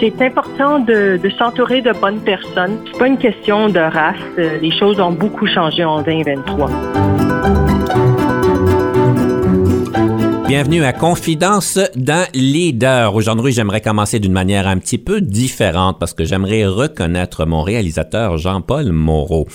C'est important de, de s'entourer de bonnes personnes. C'est pas une question de race. Euh, Les choses ont beaucoup changé en 2023. Bienvenue à Confidence d'un leader. Aujourd'hui, j'aimerais commencer d'une manière un petit peu différente parce que j'aimerais reconnaître mon réalisateur Jean-Paul Moreau.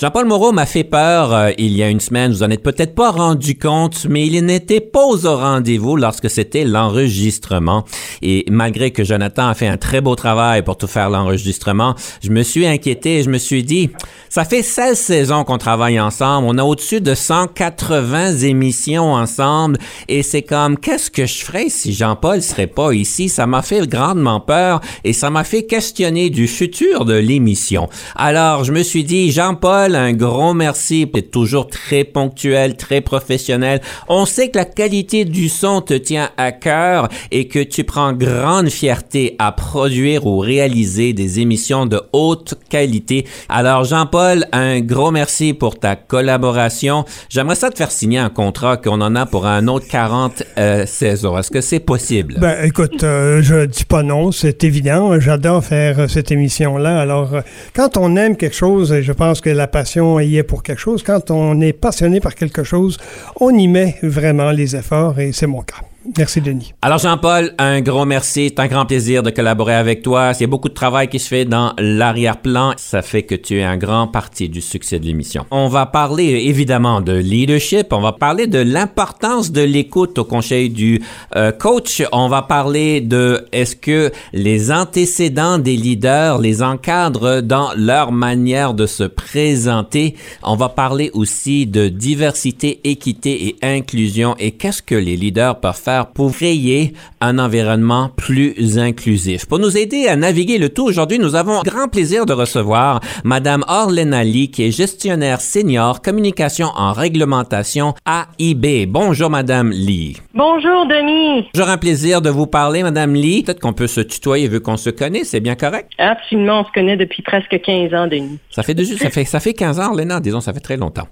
Jean-Paul Moreau m'a fait peur euh, il y a une semaine. Vous en êtes peut-être pas rendu compte, mais il n'était pas au rendez-vous lorsque c'était l'enregistrement. Et malgré que Jonathan a fait un très beau travail pour tout faire l'enregistrement, je me suis inquiété et je me suis dit, ça fait 16 saisons qu'on travaille ensemble. On a au-dessus de 180 émissions ensemble et c'est comme, qu'est-ce que je ferais si Jean-Paul serait pas ici? Ça m'a fait grandement peur et ça m'a fait questionner du futur de l'émission. Alors, je me suis dit, Jean-Paul, un gros merci. Tu es toujours très ponctuel, très professionnel. On sait que la qualité du son te tient à cœur et que tu prends grande fierté à produire ou réaliser des émissions de haute qualité. Alors, Jean-Paul, un gros merci pour ta collaboration. J'aimerais ça te faire signer un contrat qu'on en a pour un autre 40 euh, saisons. Est-ce que c'est possible? Ben, écoute, euh, je dis pas non, c'est évident. J'adore faire euh, cette émission-là. Alors, euh, quand on aime quelque chose, et je pense que la passion y est pour quelque chose, quand on est passionné par quelque chose, on y met vraiment les efforts et c'est mon cas. Merci, Denis. Alors Jean-Paul, un gros merci. C'est un grand plaisir de collaborer avec toi. Il y a beaucoup de travail qui se fait dans l'arrière-plan. Ça fait que tu es un grand parti du succès de l'émission. On va parler évidemment de leadership. On va parler de l'importance de l'écoute au conseil du euh, coach. On va parler de est-ce que les antécédents des leaders les encadrent dans leur manière de se présenter. On va parler aussi de diversité, équité et inclusion et qu'est-ce que les leaders peuvent faire pour créer un environnement plus inclusif. Pour nous aider à naviguer le tout, aujourd'hui, nous avons grand plaisir de recevoir Madame Orlena Lee, qui est gestionnaire senior communication en réglementation à eBay. Bonjour, Madame Lee. Bonjour, Denis. Toujours un plaisir de vous parler, Madame Lee. Peut-être qu'on peut se tutoyer vu qu'on se connaît, c'est bien correct? Absolument, on se connaît depuis presque 15 ans, Denis. Ça fait, deux, ça fait, ça fait 15 ans, Orlena, disons, ça fait très longtemps.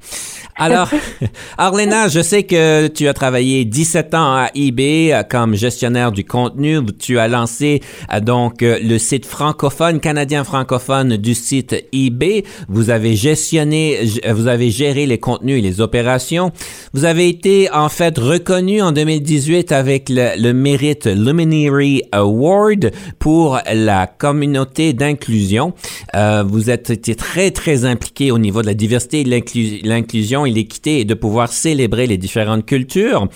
Alors, Orlena, je sais que tu as travaillé 17 ans à euh, comme gestionnaire du contenu. Tu as lancé euh, donc euh, le site francophone, canadien francophone du site eBay. Vous avez gestionné, vous avez géré les contenus et les opérations. Vous avez été en fait reconnu en 2018 avec le, le mérite Luminary Award pour la communauté d'inclusion. Euh, vous êtes été très très impliqué au niveau de la diversité, l'inclusion et l'équité et de pouvoir célébrer les différentes cultures.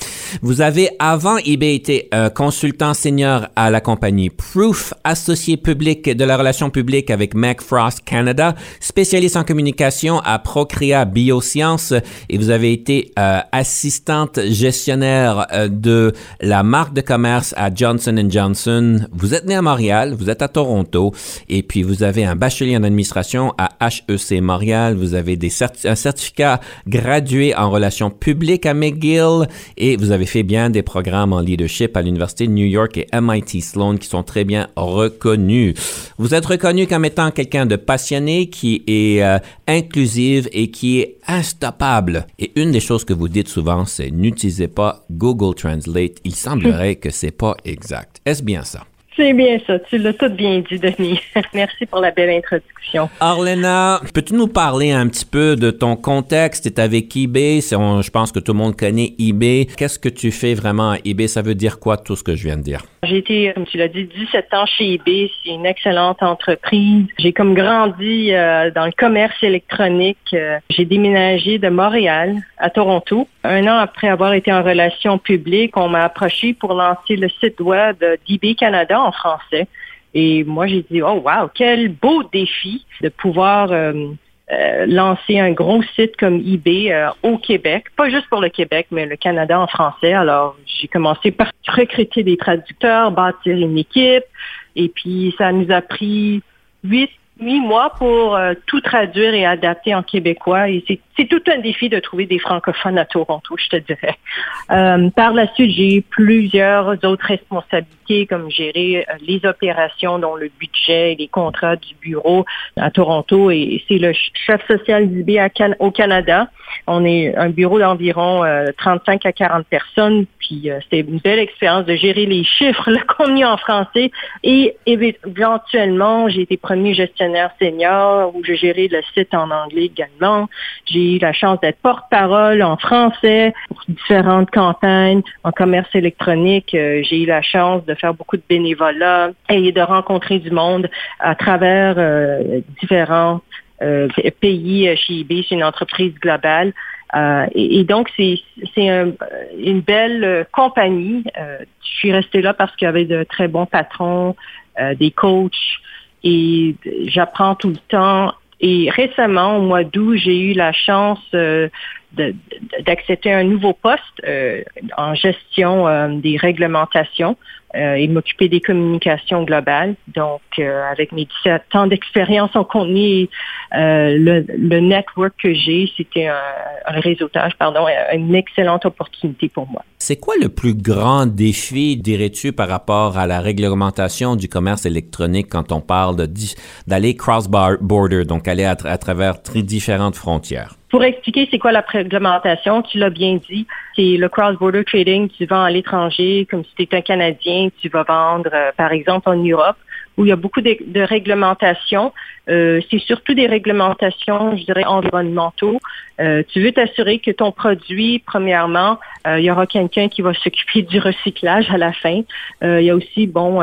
Vous avez avant eBay été euh, consultant senior à la compagnie Proof, associé public de la relation publique avec MacFrost Canada, spécialiste en communication à Procrea Biosciences et vous avez été euh, assistante gestionnaire euh, de la marque de commerce à Johnson Johnson. Vous êtes né à Montréal, vous êtes à Toronto et puis vous avez un bachelier en administration à HEC Montréal. Vous avez un certificat gradué en relations publiques à McGill et vous avez fait bien des programmes en leadership à l'Université de New York et MIT Sloan qui sont très bien reconnus. Vous êtes reconnu comme étant quelqu'un de passionné qui est euh, inclusive et qui est instoppable. Et une des choses que vous dites souvent, c'est n'utilisez pas Google Translate. Il semblerait que c'est pas exact. Est-ce bien ça? C'est bien ça, tu l'as tout bien dit, Denis. Merci pour la belle introduction. Arlena, peux-tu nous parler un petit peu de ton contexte? Tu es avec eBay. On- je pense que tout le monde connaît eBay. Qu'est-ce que tu fais vraiment à eBay? Ça veut dire quoi, tout ce que je viens de dire? J'ai été, comme tu l'as dit, 17 ans chez eBay. C'est une excellente entreprise. J'ai comme grandi euh, dans le commerce électronique. Euh, J'ai déménagé de Montréal à Toronto. Un an après avoir été en relation publique, on m'a approché pour lancer le site web d'eBay Canada français. Et moi, j'ai dit, oh wow, quel beau défi de pouvoir euh, euh, lancer un gros site comme eBay euh, au Québec, pas juste pour le Québec, mais le Canada en français. Alors, j'ai commencé par recruter des traducteurs, bâtir une équipe, et puis ça nous a pris huit huit mois pour tout traduire et adapter en québécois. Et c'est tout un défi de trouver des francophones à Toronto, je te dirais. Euh, par la suite, j'ai eu plusieurs autres responsabilités, comme gérer euh, les opérations, dont le budget et les contrats du bureau à Toronto. Et c'est le chef social d'IB au Canada. On est un bureau d'environ 35 à 40 personnes. Puis c'était une belle expérience de gérer les chiffres, le contenu en français. Et éventuellement, j'ai été premier gestionnaire senior où je gérais le site en anglais également. J'ai eu la chance d'être porte-parole en français pour différentes campagnes en commerce électronique. Euh, j'ai eu la chance de faire beaucoup de bénévolat et de rencontrer du monde à travers euh, différents euh, pays chez eBay. C'est une entreprise globale. et, donc, c'est une belle compagnie. je suis restée là parce qu'il y avait de très bons patrons, des coachs, et j'apprends tout le temps. Et récemment, au mois d'août, j'ai eu la chance euh, d'accepter un nouveau poste euh, en gestion euh, des réglementations euh, et m'occuper des communications globales. Donc, avec mes 17 ans d'expérience en contenu, le, le, network que j'ai, c'était un, un, réseautage, pardon, une excellente opportunité pour moi. C'est quoi le plus grand défi, dirais-tu, par rapport à la réglementation du commerce électronique quand on parle d'aller cross-border, donc aller à, à travers différentes frontières? Pour expliquer c'est quoi la réglementation, tu l'as bien dit, c'est le cross-border trading, tu vends à l'étranger, comme si tu es un Canadien, tu vas vendre, euh, par exemple, en Europe, où il y a beaucoup de, réglementations. Euh, c'est surtout des réglementations, je dirais, environnementaux. Euh, tu veux t'assurer que ton produit, premièrement, il y aura quelqu'un qui va s'occuper du recyclage à la fin. il y a aussi, bon,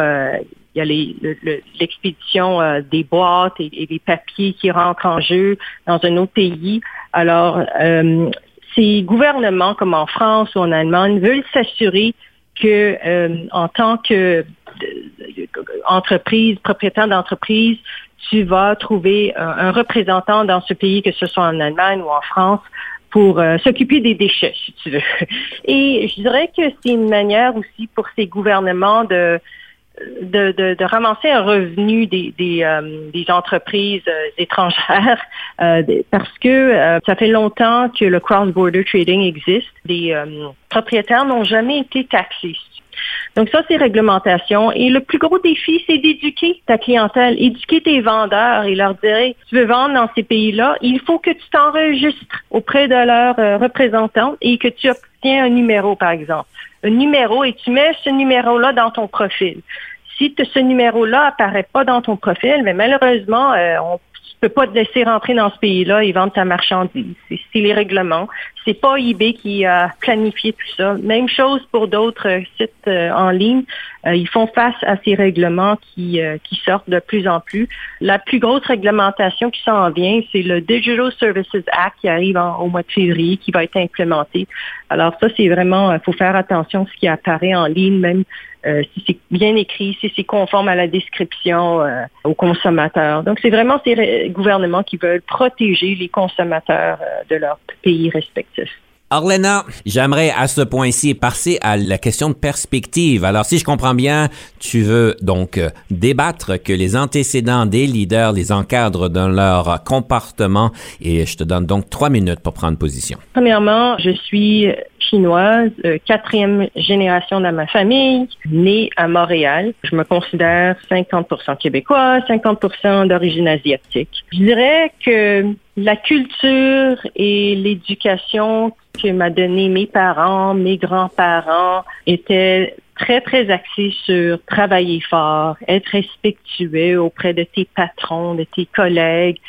il y a l'expédition des boîtes et, des papiers qui rentrent en jeu dans un autre pays. Alors, euh, ces gouvernements, comme en France ou en Allemagne, veulent s'assurer que, euh, en tant que entreprise, propriétaire d'entreprise, tu vas trouver un représentant dans ce pays, que ce soit en Allemagne ou en France, pour euh, s'occuper des déchets, si tu veux. Et je dirais que c'est une manière aussi pour ces gouvernements de de, de, ramasser un revenu des, euh, entreprises euh, étrangères euh, parce que ça fait longtemps que le cross-border trading existe. Les propriétaires n'ont jamais été taxés. Donc ça, c'est réglementation. Et le plus gros défi, c'est d'éduquer ta clientèle, éduquer tes vendeurs et leur dire, tu veux vendre dans ces pays-là, il faut que tu t'enregistres auprès de leurs représentants et que tu obtiens un numéro, par exemple un numéro et tu mets ce numéro-là dans ton profil. Si ce numéro-là apparaît pas dans ton profil, mais malheureusement, euh, on peut pas te laisser rentrer dans ce pays-là et vendre ta marchandise. C'est les règlements. C'est pas eBay qui a planifié tout ça. Même chose pour d'autres sites euh, en ligne. Euh, ils font face à ces règlements qui, qui sortent de plus en plus. La plus grosse réglementation qui s'en vient, c'est le Digital Services Act qui arrive au mois de février, qui va être implémenté. Alors ça, c'est vraiment, il faut faire attention à ce qui apparaît en ligne, même euh, si c'est bien écrit, si c'est conforme à la description euh, aux consommateurs. Donc, c'est vraiment ces gouvernements qui veulent protéger les consommateurs euh, de leur pays respectifs. Arlena, j'aimerais à ce point-ci passer à la question de perspective. Alors, si je comprends bien, tu veux donc euh, débattre que les antécédents des leaders les encadrent dans leur comportement et je te donne donc trois minutes pour prendre position. Premièrement, je suis chinoise, euh, quatrième génération dans ma famille, née à Montréal. Je me considère 50% québécois, 50% d'origine asiatique. Je dirais que la culture et l'éducation que m'a donné mes parents, mes grands-parents étaient très, très axés sur travailler fort, être respectueux auprès de tes patrons, de tes collègues.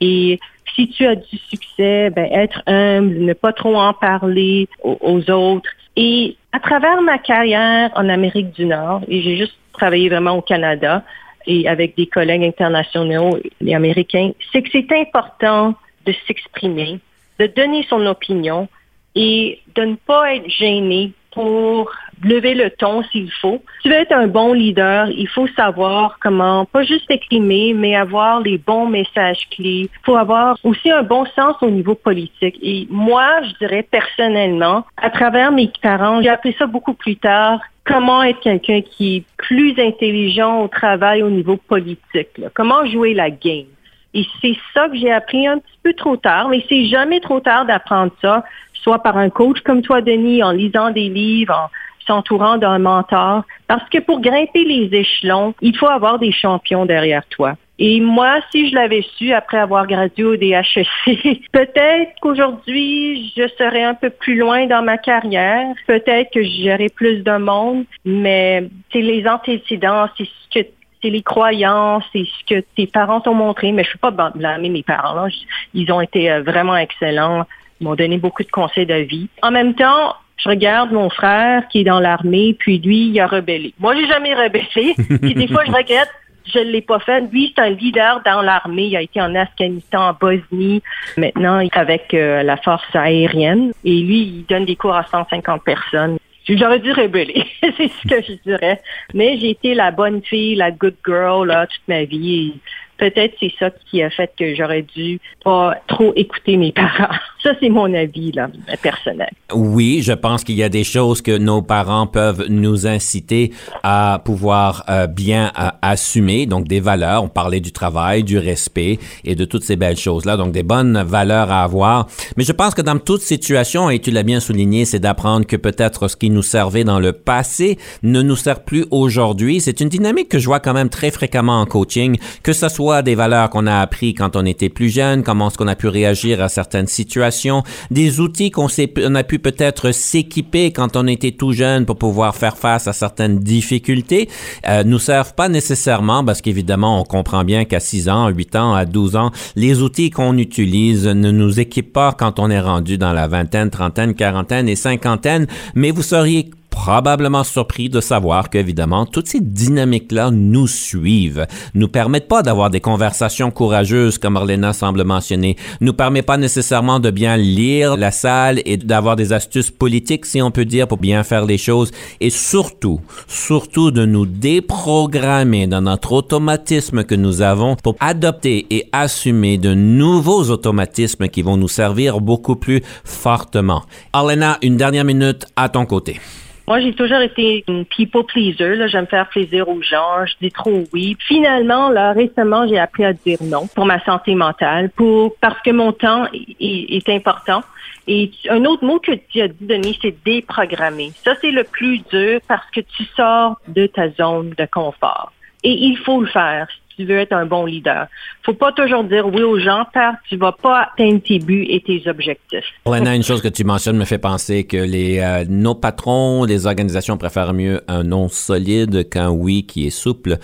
Et si tu as du succès, ben, être humble, ne pas trop en parler aux, autres. Et à travers ma carrière en Amérique du Nord, et j'ai juste travaillé vraiment au Canada et avec des collègues internationaux et américains, c'est que c'est important de s'exprimer, de donner son opinion et de ne pas être gêné pour lever le ton s'il faut. Si tu veux être un bon leader, il faut savoir comment, pas juste exprimer, mais avoir les bons messages clés. Il faut avoir aussi un bon sens au niveau politique. Et moi, je dirais personnellement, à travers mes parents, j'ai appris ça beaucoup plus tard, comment être quelqu'un qui est plus intelligent au travail au niveau politique. Comment jouer la game. Et c'est ça que j'ai appris un petit peu trop tard, mais c'est jamais trop tard d'apprendre ça, soit par un coach comme toi, Denis, en lisant des livres, en s'entourant d'un mentor. Parce que pour grimper les échelons, il faut avoir des champions derrière toi. Et moi, si je l'avais su après avoir gradué au DHEC, peut-être qu'aujourd'hui, je serais un peu plus loin dans ma carrière. Peut-être que j'aurais plus de monde, mais c'est les antécédents, c'est ce que c'est les croyances, c'est ce que tes parents t'ont montré, mais je ne peux pas blâmer mes parents. Ils ont été euh, vraiment excellents, ils m'ont donné beaucoup de conseils de vie. En même temps, je regarde mon frère qui est dans l'armée, puis lui, il a rebellé. Moi, j'ai jamais rebellé. puis des fois, je regrette, je ne l'ai pas fait. Lui, c'est un leader dans l'armée. Il a été en Afghanistan, en Bosnie, maintenant avec euh, la force aérienne. Et lui, il donne des cours à 150 personnes. J'aurais dû rebeller, c'est ce que je dirais. Mais j'ai été la bonne fille, la good girl là, toute ma vie peut-être c'est ça qui a fait que j'aurais dû pas trop écouter mes parents. Ça, c'est mon avis là, personnel. Oui, je pense qu'il y a des choses que nos parents peuvent nous inciter à pouvoir euh, bien euh, assumer, donc des valeurs. On parlait du travail, du respect et de toutes ces belles choses-là, donc des bonnes valeurs à avoir. Mais je pense que dans toute situation, et tu l'as bien souligné, c'est d'apprendre que peut-être ce qui nous servait dans le passé ne nous sert plus aujourd'hui. C'est une dynamique que je vois quand même très fréquemment en coaching, que ce soit des valeurs qu'on a appris quand on était plus jeune, comment est-ce qu'on a pu réagir à certaines situations, des outils qu'on on a pu peut-être s'équiper quand on était tout jeune pour pouvoir faire face à certaines difficultés, euh, nous servent pas nécessairement parce qu'évidemment, on comprend bien qu'à 6 ans, 8 ans, à 12 ans, les outils qu'on utilise ne nous équipent pas quand on est rendu dans la vingtaine, trentaine, quarantaine et cinquantaine, mais vous seriez probablement surpris de savoir qu'évidemment, toutes ces dynamiques-là nous suivent, nous permettent pas d'avoir des conversations courageuses, comme Arlena semble mentionner, nous permet pas nécessairement de bien lire la salle et d'avoir des astuces politiques, si on peut dire, pour bien faire les choses, et surtout, surtout de nous déprogrammer dans notre automatisme que nous avons pour adopter et assumer de nouveaux automatismes qui vont nous servir beaucoup plus fortement. Arlena, une dernière minute à ton côté. Moi, j'ai toujours été une people pleaser. Là. J'aime faire plaisir aux gens. Je dis trop oui. Finalement, là, récemment, j'ai appris à dire non pour ma santé mentale, pour parce que mon temps est, important. Et un autre mot que tu as dit, Denis, c'est déprogrammer. Ça, c'est le plus dur parce que tu sors de ta zone de confort. Et il faut le faire tu veux être un bon leader. Faut pas toujours dire oui aux gens car tu vas pas atteindre tes buts et tes objectifs. Lena, une chose que tu mentionnes me fait penser que les euh, nos patrons, les organisations préfèrent mieux un non solide qu'un oui qui est souple.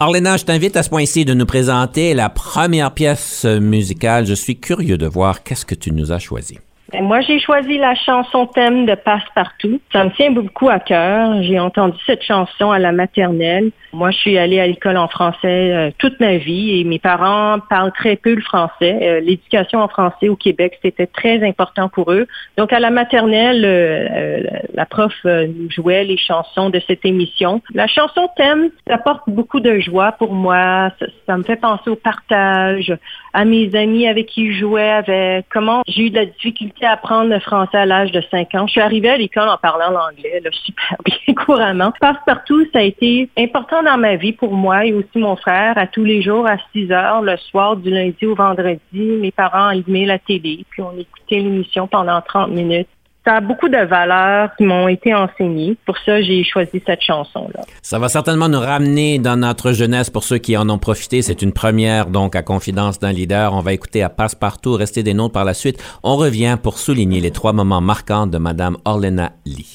Arlena, je t'invite à ce point-ci de nous présenter la première pièce musicale. Je suis curieux de voir qu'est-ce que tu nous as choisi. Ben, moi, j'ai choisi la chanson thème de Passe-Partout. Ça me tient beaucoup à cœur. J'ai entendu cette chanson à la maternelle. Moi, je suis allée à l'école en français euh, toute ma vie et mes parents parlent très peu le français. Euh, l'éducation en français au Québec, c'était très important pour eux. Donc, à la maternelle, euh, la prof jouait les chansons de cette émission. La chanson thème, ça porte beaucoup de joie pour moi. Ça, ça me fait penser au partage, à mes amis avec qui je jouais, avec comment j'ai eu de la difficulté à apprendre le français à l'âge de 5 ans. Je suis arrivée à l'école en parlant l'anglais, super bien couramment. Passe-partout, ça a été important dans ma vie pour moi et aussi mon frère. À tous les jours, à 6 heures, le soir, du lundi au vendredi, mes parents allumaient la télé, puis on écoutait l'émission pendant 30 minutes ça a beaucoup de valeurs qui m'ont été enseignées. Pour ça, j'ai choisi cette chanson-là. Ça va certainement nous ramener dans notre jeunesse pour ceux qui en ont profité. C'est une première, donc, à Confidence d'un leader. On va écouter à Passe-Partout, rester des nôtres par la suite. On revient pour souligner les trois moments marquants de Madame Orlena Lee.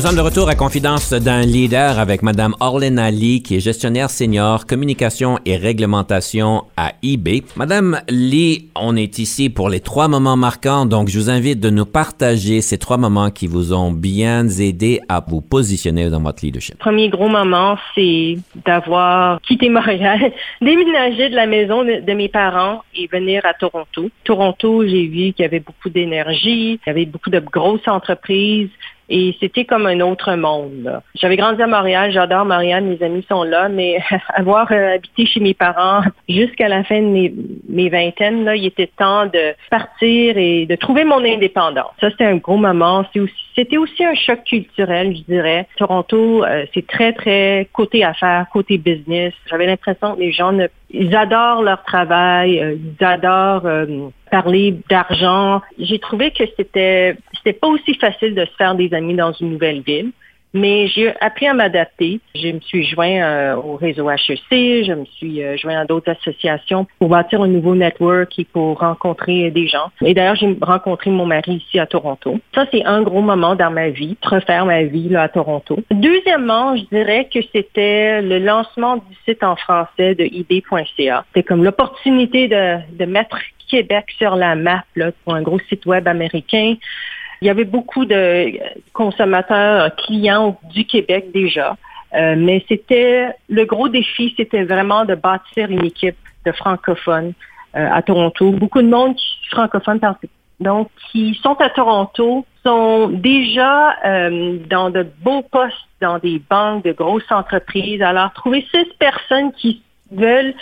sommes de retour à Confidence d'un leader avec Madame Orlena Lee, qui est gestionnaire senior communication et réglementation à eBay. Madame Lee, on est ici pour les trois moments marquants, donc je vous invite de nous partager ces trois moments qui vous ont bien aidé à vous positionner dans votre leadership. Premier gros moment, c'est d'avoir quitté Montréal, déménager de la maison de mes parents et venir à Toronto. Toronto, j'ai vu qu'il y avait beaucoup d'énergie, il y avait beaucoup de grosses entreprises. Et c'était comme un autre monde. J'avais grandi à Montréal, j'adore Montréal, mes amis sont là, mais avoir euh, habité chez mes parents jusqu'à la fin de mes, mes vingtaines, là, il était temps de partir et de trouver mon indépendance. Ça, c'était un gros moment. C'était aussi, un choc culturel, je dirais. Toronto, euh, c'est très, très côté affaires, côté business. J'avais l'impression que les gens, ne, ils adorent leur travail, euh, ils adorent parler d'argent. J'ai trouvé que c'était c'était pas aussi facile de se faire des amis dans une nouvelle ville. Mais j'ai appris à m'adapter. Je me suis joint euh, au réseau HEC, je me suis euh, joint à d'autres associations pour bâtir un nouveau network et pour rencontrer des gens. Et d'ailleurs, j'ai rencontré mon mari ici à Toronto. Ça, c'est un gros moment dans ma vie, refaire ma vie là, à Toronto. Deuxièmement, je dirais que c'était le lancement du site en français de ib.ca. C'était comme l'opportunité de, de mettre Québec sur la map là, pour un gros site web américain. Il y avait beaucoup de consommateurs, clients du Québec déjà, euh, mais c'était le gros défi, c'était vraiment de bâtir une équipe de francophones euh, à Toronto. Beaucoup de monde qui francophone donc qui sont à Toronto sont déjà euh, dans de beaux postes dans des banques, de grosses entreprises. Alors trouver six personnes qui veulent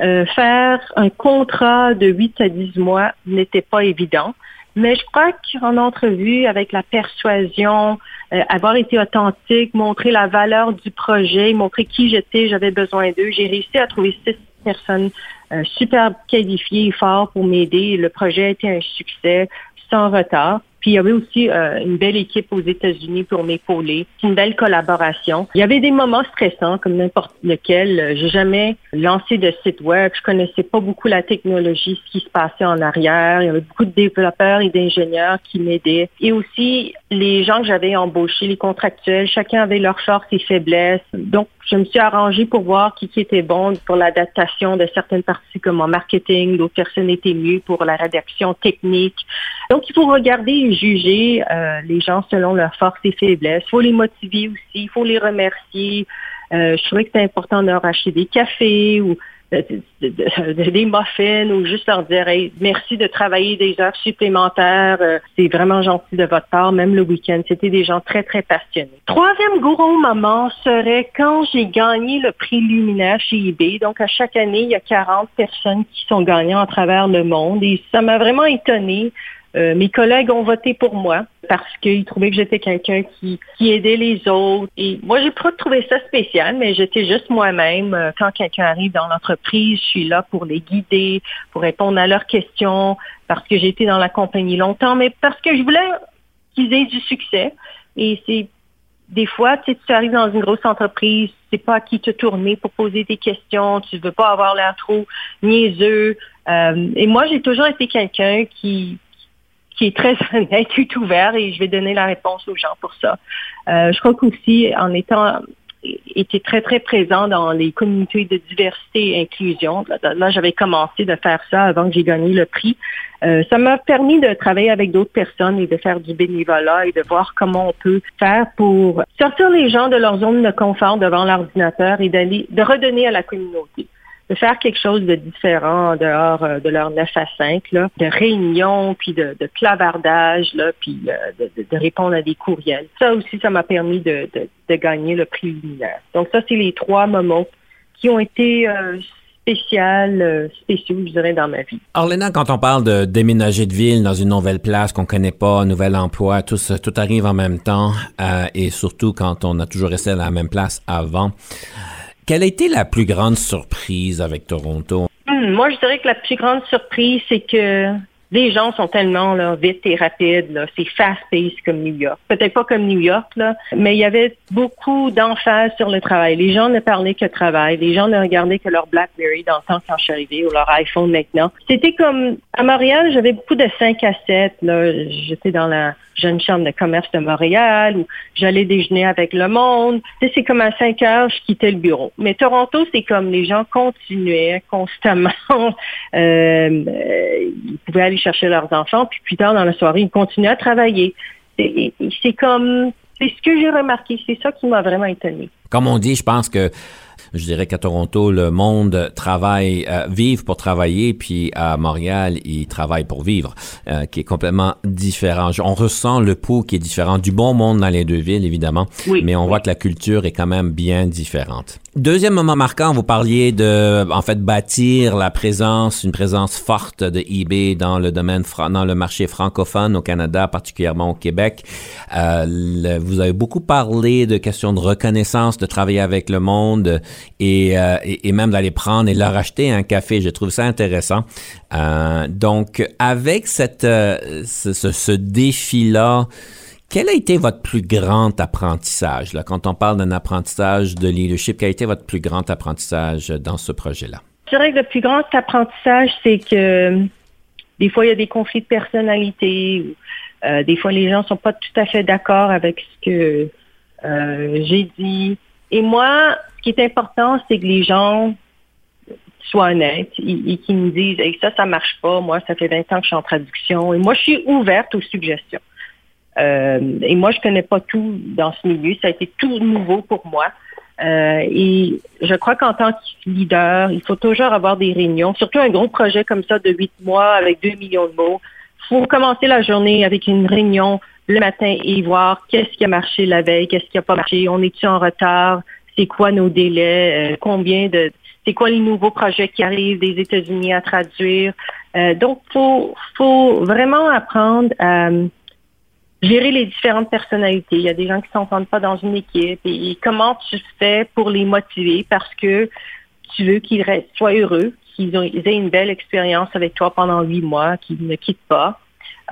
euh, faire un contrat de 8 à 10 mois n'était pas évident. Mais je crois qu'en entrevue, avec la persuasion, euh, avoir été authentique, montrer la valeur du projet, montrer qui j'étais, j'avais besoin d'eux, j'ai réussi à trouver six personnes euh, super qualifiées et fortes pour m'aider. Le projet a été un succès sans retard. Puis il y avait aussi euh, une belle équipe aux États-Unis pour m'épauler. une belle collaboration. Il y avait des moments stressants comme n'importe lequel. J'ai jamais lancé de site web. Je connaissais pas beaucoup la technologie, ce qui se passait en arrière. Il y avait beaucoup de développeurs et d'ingénieurs qui m'aidaient. Et aussi les gens que j'avais embauchés, les contractuels, chacun avait leurs forces et faiblesses. Donc je me suis arrangée pour voir qui était bon pour l'adaptation de certaines parties comme en marketing, d'autres personnes étaient mieux pour la rédaction technique. Donc il faut regarder juger euh, les gens selon leurs forces et faiblesses. Il faut les motiver aussi, il faut les remercier. Euh, je trouvais que c'est important de leur acheter des cafés ou euh, des muffins ou juste leur dire merci de travailler des heures supplémentaires. c'est vraiment gentil de votre part, même le week-end. C'était des gens très, très passionnés. Troisième gros moment serait quand j'ai gagné le prix Luminaire chez eBay. Donc, à chaque année, il y a 40 personnes qui sont gagnantes à travers le monde et ça m'a vraiment étonnée. Euh, mes collègues ont voté pour moi parce qu'ils trouvaient que j'étais quelqu'un qui, qui aidait les autres. Et moi, j'ai pas trouvé ça spécial, mais j'étais juste moi-même. Euh, quand quelqu'un arrive dans l'entreprise, je suis là pour les guider, pour répondre à leurs questions, parce que j'ai été dans la compagnie longtemps, mais parce que je voulais qu'ils aient du succès. Et c'est des fois, tu, sais, tu arrives dans une grosse entreprise, tu sais pas à qui te tourner pour poser des questions, tu veux pas avoir l'air trop niaiseux. Euh, et moi, j'ai toujours été quelqu'un qui qui est très honnête et ouvert et je vais donner la réponse aux gens pour ça. Euh, je crois qu'aussi, en étant était très, très présent dans les communautés de diversité et inclusion. Là, j'avais commencé de faire ça avant que j'ai gagné le prix. Euh, ça m'a permis de travailler avec d'autres personnes et de faire du bénévolat et de voir comment on peut faire pour sortir les gens de leur zone de confort devant l'ordinateur et d'aller de redonner à la communauté de faire quelque chose de différent en dehors euh, de leur 9 à 5, là, de réunions, puis de, de clavardage, là, puis euh, de, de, répondre à des courriels. Ça aussi, ça m'a permis de, de, gagner le prix luminaire. Donc ça, c'est les trois moments qui ont été euh, spécial, spéciaux, je dirais, dans ma vie. Orléna, quand on parle de déménager de ville dans une nouvelle place qu'on connaît pas, un nouvel emploi, tout, tout arrive en même temps, et surtout quand on a toujours resté à la même place avant. Quelle a été la plus grande surprise avec Toronto? Hmm, moi, je dirais que la plus grande surprise, c'est que les gens sont tellement là, vite et rapides, c'est fast-paced comme New York. Peut-être pas comme New York, là, mais il y avait beaucoup d'emphase sur le travail. Les gens ne parlaient que travail. Les gens ne regardaient que leur BlackBerry dans le temps quand je suis arrivée ou leur iPhone maintenant. C'était comme à Montréal, j'avais beaucoup de 5 à 7. Là. J'étais dans la jeune chambre de commerce de Montréal où j'allais déjeuner avec le monde. C'est comme à 5 heures, je quittais le bureau. Mais Toronto, c'est comme les gens continuaient constamment. Euh, ils pouvaient aller chercher leurs enfants, puis plus tard dans la soirée, ils continuaient à travailler. C'est comme, c'est ce que j'ai remarqué, c'est ça qui m'a vraiment étonné. Comme on dit, je pense que je dirais qu'à Toronto, le monde travaille, euh, vive pour travailler, puis à Montréal, il travaille pour vivre, euh, qui est complètement différent. On ressent le pouls qui est différent du bon monde dans les deux villes, évidemment, mais on voit que la culture est quand même bien différente. Deuxième moment marquant, vous parliez de, en fait, bâtir la présence, une présence forte de eBay dans le domaine, dans le marché francophone au Canada, particulièrement au Québec. Euh, vous avez beaucoup parlé de questions de reconnaissance, de travailler avec le monde et, euh, et, même d'aller prendre et leur acheter un café. Je trouve ça intéressant. Euh, donc, avec cette, euh, ce, ce défi-là, quel a été votre plus grand apprentissage, là, quand on parle d'un apprentissage de leadership? Quel a été votre plus grand apprentissage dans ce projet-là? Je dirais que le plus grand apprentissage, c'est que des fois, il y a des conflits de personnalité. Euh, des fois, les gens sont pas tout à fait d'accord avec ce que euh, j'ai dit. Et moi, ce qui est important, c'est que les gens soient honnêtes et, qu'ils me disent hey, ça, ça marche pas. Moi, ça fait 20 ans que je suis en traduction. Et moi, je suis ouverte aux suggestions. Euh, et moi, je connais pas tout dans ce milieu. Ça a été tout nouveau pour moi. Euh, et je crois qu'en tant que leader, il faut toujours avoir des réunions, surtout un gros projet comme ça de huit mois avec deux millions de mots. Il faut commencer la journée avec une réunion le matin et voir qu'est-ce qui a marché la veille, qu'est-ce qui a pas marché, on est-tu en retard, c'est quoi nos délais, euh, combien de, c'est quoi les nouveaux projets qui arrivent des États-Unis à traduire. donc, faut, faut vraiment apprendre à gérer les différentes personnalités. Il y a des gens qui s'entendent pas dans une équipe et, comment tu fais pour les motiver? Parce que tu veux qu'ils soient heureux, qu'ils aient une belle expérience avec toi pendant huit mois, qu'ils ne quittent pas.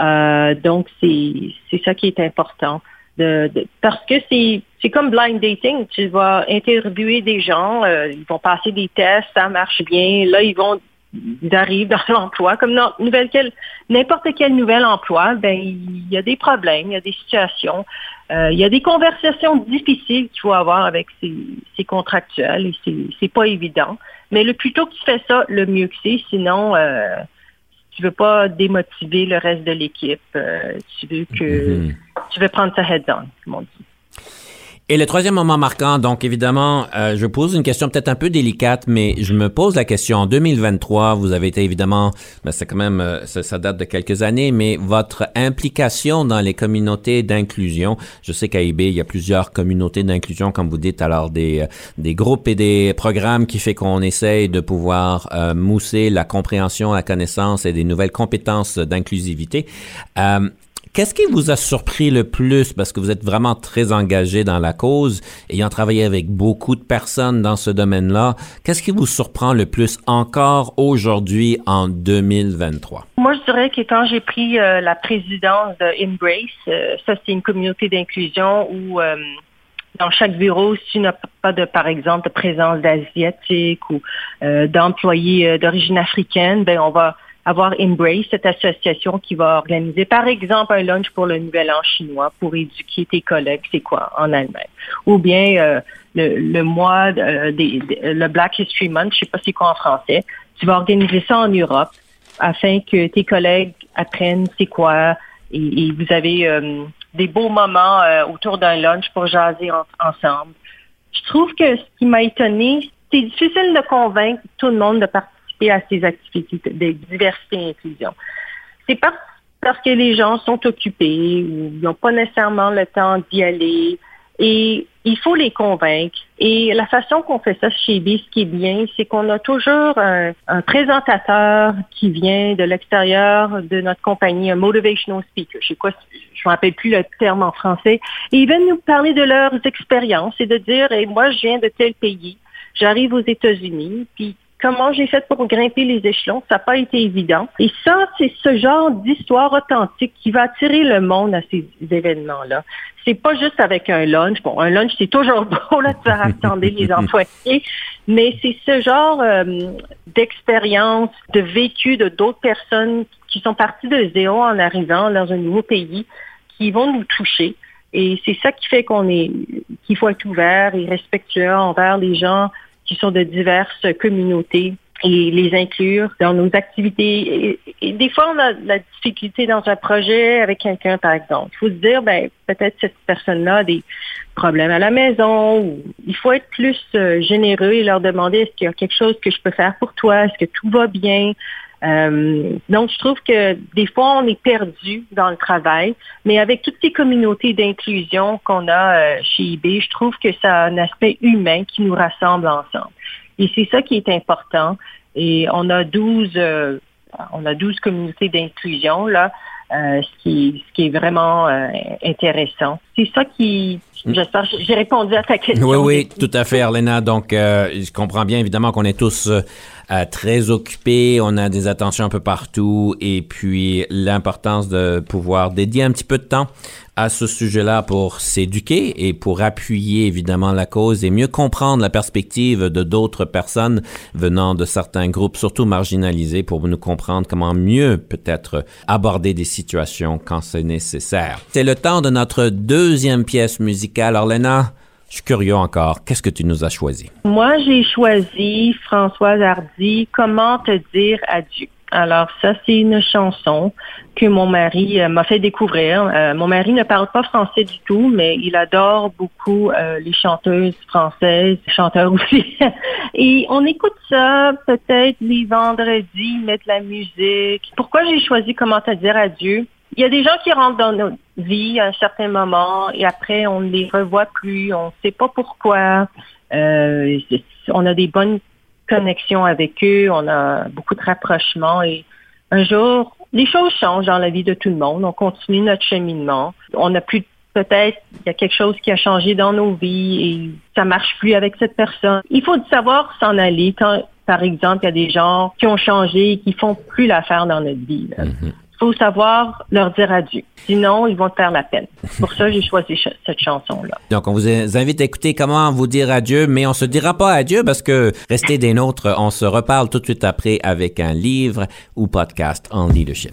Euh, donc c'est c'est ça qui est important. De, parce que c'est c'est comme blind dating. Tu vas interviewer des gens, euh, ils vont passer des tests, ça marche bien. Là, ils vont d'arriver dans l'emploi, comme n'importe quel nouvel emploi, ben il y a des problèmes, il y a des situations, euh, il y a des conversations difficiles qu'il faut avoir avec ces, contractuels et c'est, c'est pas évident. Mais le plus tôt que tu fais ça, le mieux que c'est. Sinon, euh, tu veux pas démotiver le reste de l'équipe. Euh, tu veux que mm-hmm. tu veux prendre ça head down, comme on dit. Et le troisième moment marquant, donc évidemment, euh, je pose une question peut-être un peu délicate, mais je me pose la question. En 2023, vous avez été évidemment, ben c'est quand même, euh, ça, date de quelques années, mais votre implication dans les communautés d'inclusion. Je sais qu'à eBay, il y a plusieurs communautés d'inclusion, comme vous dites, alors des, euh, des groupes et des programmes qui fait qu'on essaye de pouvoir mousser la compréhension, la connaissance et des nouvelles compétences d'inclusivité. Qu'est-ce qui vous a surpris le plus? Parce que vous êtes vraiment très engagé dans la cause, ayant travaillé avec beaucoup de personnes dans ce domaine-là? Qu'est-ce qui vous surprend le plus encore aujourd'hui en 2023? Moi, je dirais que quand j'ai pris euh, la présidence de Embrace, euh, ça c'est une communauté d'inclusion où euh, dans chaque bureau, si tu n'as pas de, par exemple, de présence d'asiatiques ou d'employés d'origine africaine, ben on va avoir Embrace, cette association qui va organiser, par exemple, un lunch pour le Nouvel An chinois pour éduquer tes collègues, c'est quoi, en Allemagne? Ou bien euh, le, mois, euh, des, le Black History Month, je sais pas c'est quoi en français, tu vas organiser ça en Europe afin que tes collègues apprennent c'est quoi et, vous avez euh, des beaux moments autour d'un lunch pour jaser ensemble. Je trouve que ce qui m'a étonné, c'est difficile de convaincre tout le monde de participer à ces activités de diversité et inclusion. C'est parce que les gens sont occupés ou n'ont pas nécessairement le temps d'y aller. Et il faut les convaincre. Et la façon qu'on fait ça chez B, ce qui est bien, c'est qu'on a toujours un, présentateur qui vient de l'extérieur de notre compagnie, un motivational speaker. Je sais quoi, je me rappelle plus le terme en français. Et ils viennent nous parler de leurs expériences et de dire, et moi, je viens de tel pays, j'arrive aux États-Unis, puis comment j'ai fait pour grimper les échelons. Ça n'a pas été évident. Et ça, c'est ce genre d'histoire authentique qui va attirer le monde à ces événements-là. C'est pas juste avec un lunch. Bon, un lunch, c'est toujours beau, là, de attendre les employés, mais c'est ce genre euh, d'expérience, de vécu de d'autres personnes qui sont parties de zéro en arrivant dans un nouveau pays, qui vont nous toucher. Et c'est ça qui fait qu'on est, qu'il faut être ouvert et respectueux envers les gens qui sont de diverses communautés et les inclure dans nos activités. Et, des fois, on a de la difficulté dans un projet avec quelqu'un, par exemple. Il faut se dire, ben, peut-être cette personne-là a des problèmes à la maison. Ou il faut être plus euh, généreux et leur demander, est-ce qu'il y a quelque chose que je peux faire pour toi? Est-ce que tout va bien? Euh, donc, je trouve que des fois, on est perdu dans le travail, mais avec toutes ces communautés d'inclusion qu'on a euh, chez IB, je trouve que ça a un aspect humain qui nous rassemble ensemble. Et c'est ça qui est important. Et on a 12, euh, on a 12 communautés d'inclusion, là, euh, ce, qui, ce qui est vraiment euh, intéressant. C'est ça qui, mm. j'espère, j'ai répondu à ta question. Oui, oui, tout à fait, Arlena. Donc, je comprends bien, évidemment, qu'on est tous très occupés, on a des attentions un peu partout, et puis l'importance de pouvoir dédier un petit peu de temps à ce sujet-là pour s'éduquer et pour appuyer évidemment la cause et mieux comprendre la perspective de d'autres personnes venant de certains groupes, surtout marginalisés, pour nous comprendre comment mieux peut-être aborder des situations quand c'est nécessaire. C'est le temps de notre deuxième pièce musicale. Orlena, je suis curieux encore. Qu'est-ce que tu nous as choisi? Moi, j'ai choisi Françoise Hardy, Comment te dire adieu. Alors ça, c'est une chanson que mon mari euh, m'a fait découvrir. Euh, mon mari ne parle pas français du tout, mais il adore beaucoup euh, les chanteuses françaises, chanteurs aussi. Et on écoute ça peut-être les vendredis, mettre la musique. Pourquoi j'ai choisi Comment te dire adieu? Il y a des gens qui rentrent dans notre vie à un certain moment et après on ne les revoit plus, on ne sait pas pourquoi. on a des bonnes connexion avec eux, on a beaucoup de rapprochements et un jour, les choses changent dans la vie de tout le monde. On continue notre cheminement. On a plus peut-être il y a quelque chose qui a changé dans nos vies et ça marche plus avec cette personne. Il faut savoir s'en aller quand, par exemple, il y a des gens qui ont changé et qui font plus l'affaire dans notre vie. Mm-hmm faut savoir leur dire adieu. Sinon, ils vont te faire la peine. Pour ça, j'ai choisi cette chanson-là. Donc, on vous invite à écouter comment vous dire adieu, mais on se dira pas adieu parce que restez des nôtres. On se reparle tout de suite après avec un livre ou podcast en leadership.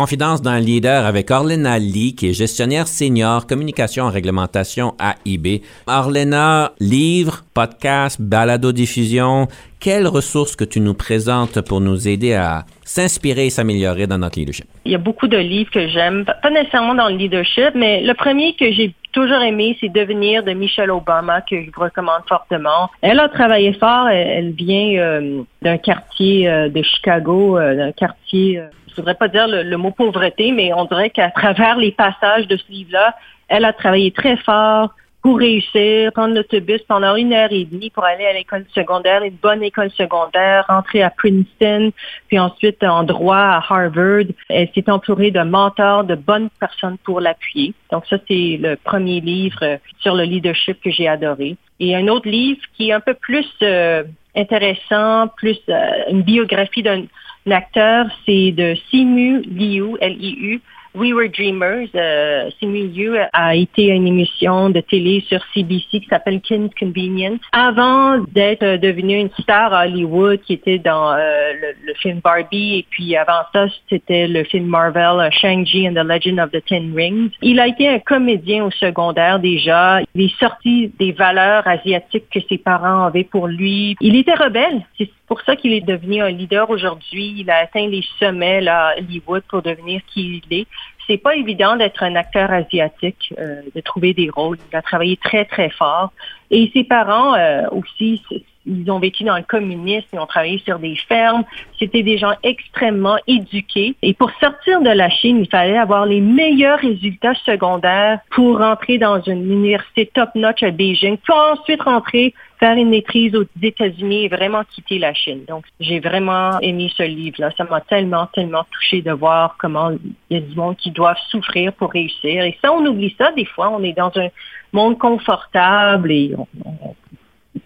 Confidence le Leader avec Orlena Lee, qui est gestionnaire senior communication et réglementation à IB. Orlena, livre, podcast, balado-diffusion, quelles ressources que tu nous présentes pour nous aider à s'inspirer et s'améliorer dans notre leadership? Il y a beaucoup de livres que j'aime, pas nécessairement dans le leadership, mais le premier que j'ai toujours aimé, c'est Devenir de Michelle Obama, que je recommande fortement. Elle a travaillé fort, elle, vient euh, d'un quartier euh, de Chicago, euh, d'un quartier je voudrais pas dire le, mot pauvreté, mais on dirait qu'à travers les passages de ce livre-là, elle a travaillé très fort pour réussir, prendre l'autobus pendant une heure et demie pour aller à l'école secondaire, une bonne école secondaire, rentrer à Princeton, puis ensuite en droit à Harvard. Elle s'est entourée de mentors, de bonnes personnes pour l'appuyer. Donc ça, c'est le premier livre sur le leadership que j'ai adoré. Et un autre livre qui est un peu plus euh, intéressant, plus euh, une biographie d'un L'acteur, c'est de Simu Liu, L-I-U. We Were Dreamers. Euh, Simu a été une émission de télé sur CBC qui s'appelle Kim's Convenience. Avant d'être devenue une star à Hollywood, qui était dans euh, le, film Barbie, et puis avant ça, c'était le film Marvel, euh, Shang-Chi and the Legend of the Ten Rings. Il a été un comédien au secondaire déjà. Il est sorti des valeurs asiatiques que ses parents avaient pour lui. Il était rebelle. Pour ça qu'il est devenu un leader aujourd'hui. Il a atteint les sommets à Hollywood pour devenir qui il est c'est pas évident d'être un acteur asiatique, euh, de trouver des rôles. Il a travaillé très, très fort. Et ses parents euh, aussi, ils ont vécu dans le communisme, ils ont travaillé sur des fermes. C'était des gens extrêmement éduqués. Et pour sortir de la Chine, il fallait avoir les meilleurs résultats secondaires pour rentrer dans une université top-notch à Beijing, pour ensuite rentrer faire une maîtrise aux États-Unis et vraiment quitter la Chine. Donc, j'ai vraiment aimé ce livre-là. Ça m'a tellement, tellement touché de voir comment il y a du monde qui doit souffrir pour réussir. Et ça, on oublie ça des fois. On est dans un monde confortable et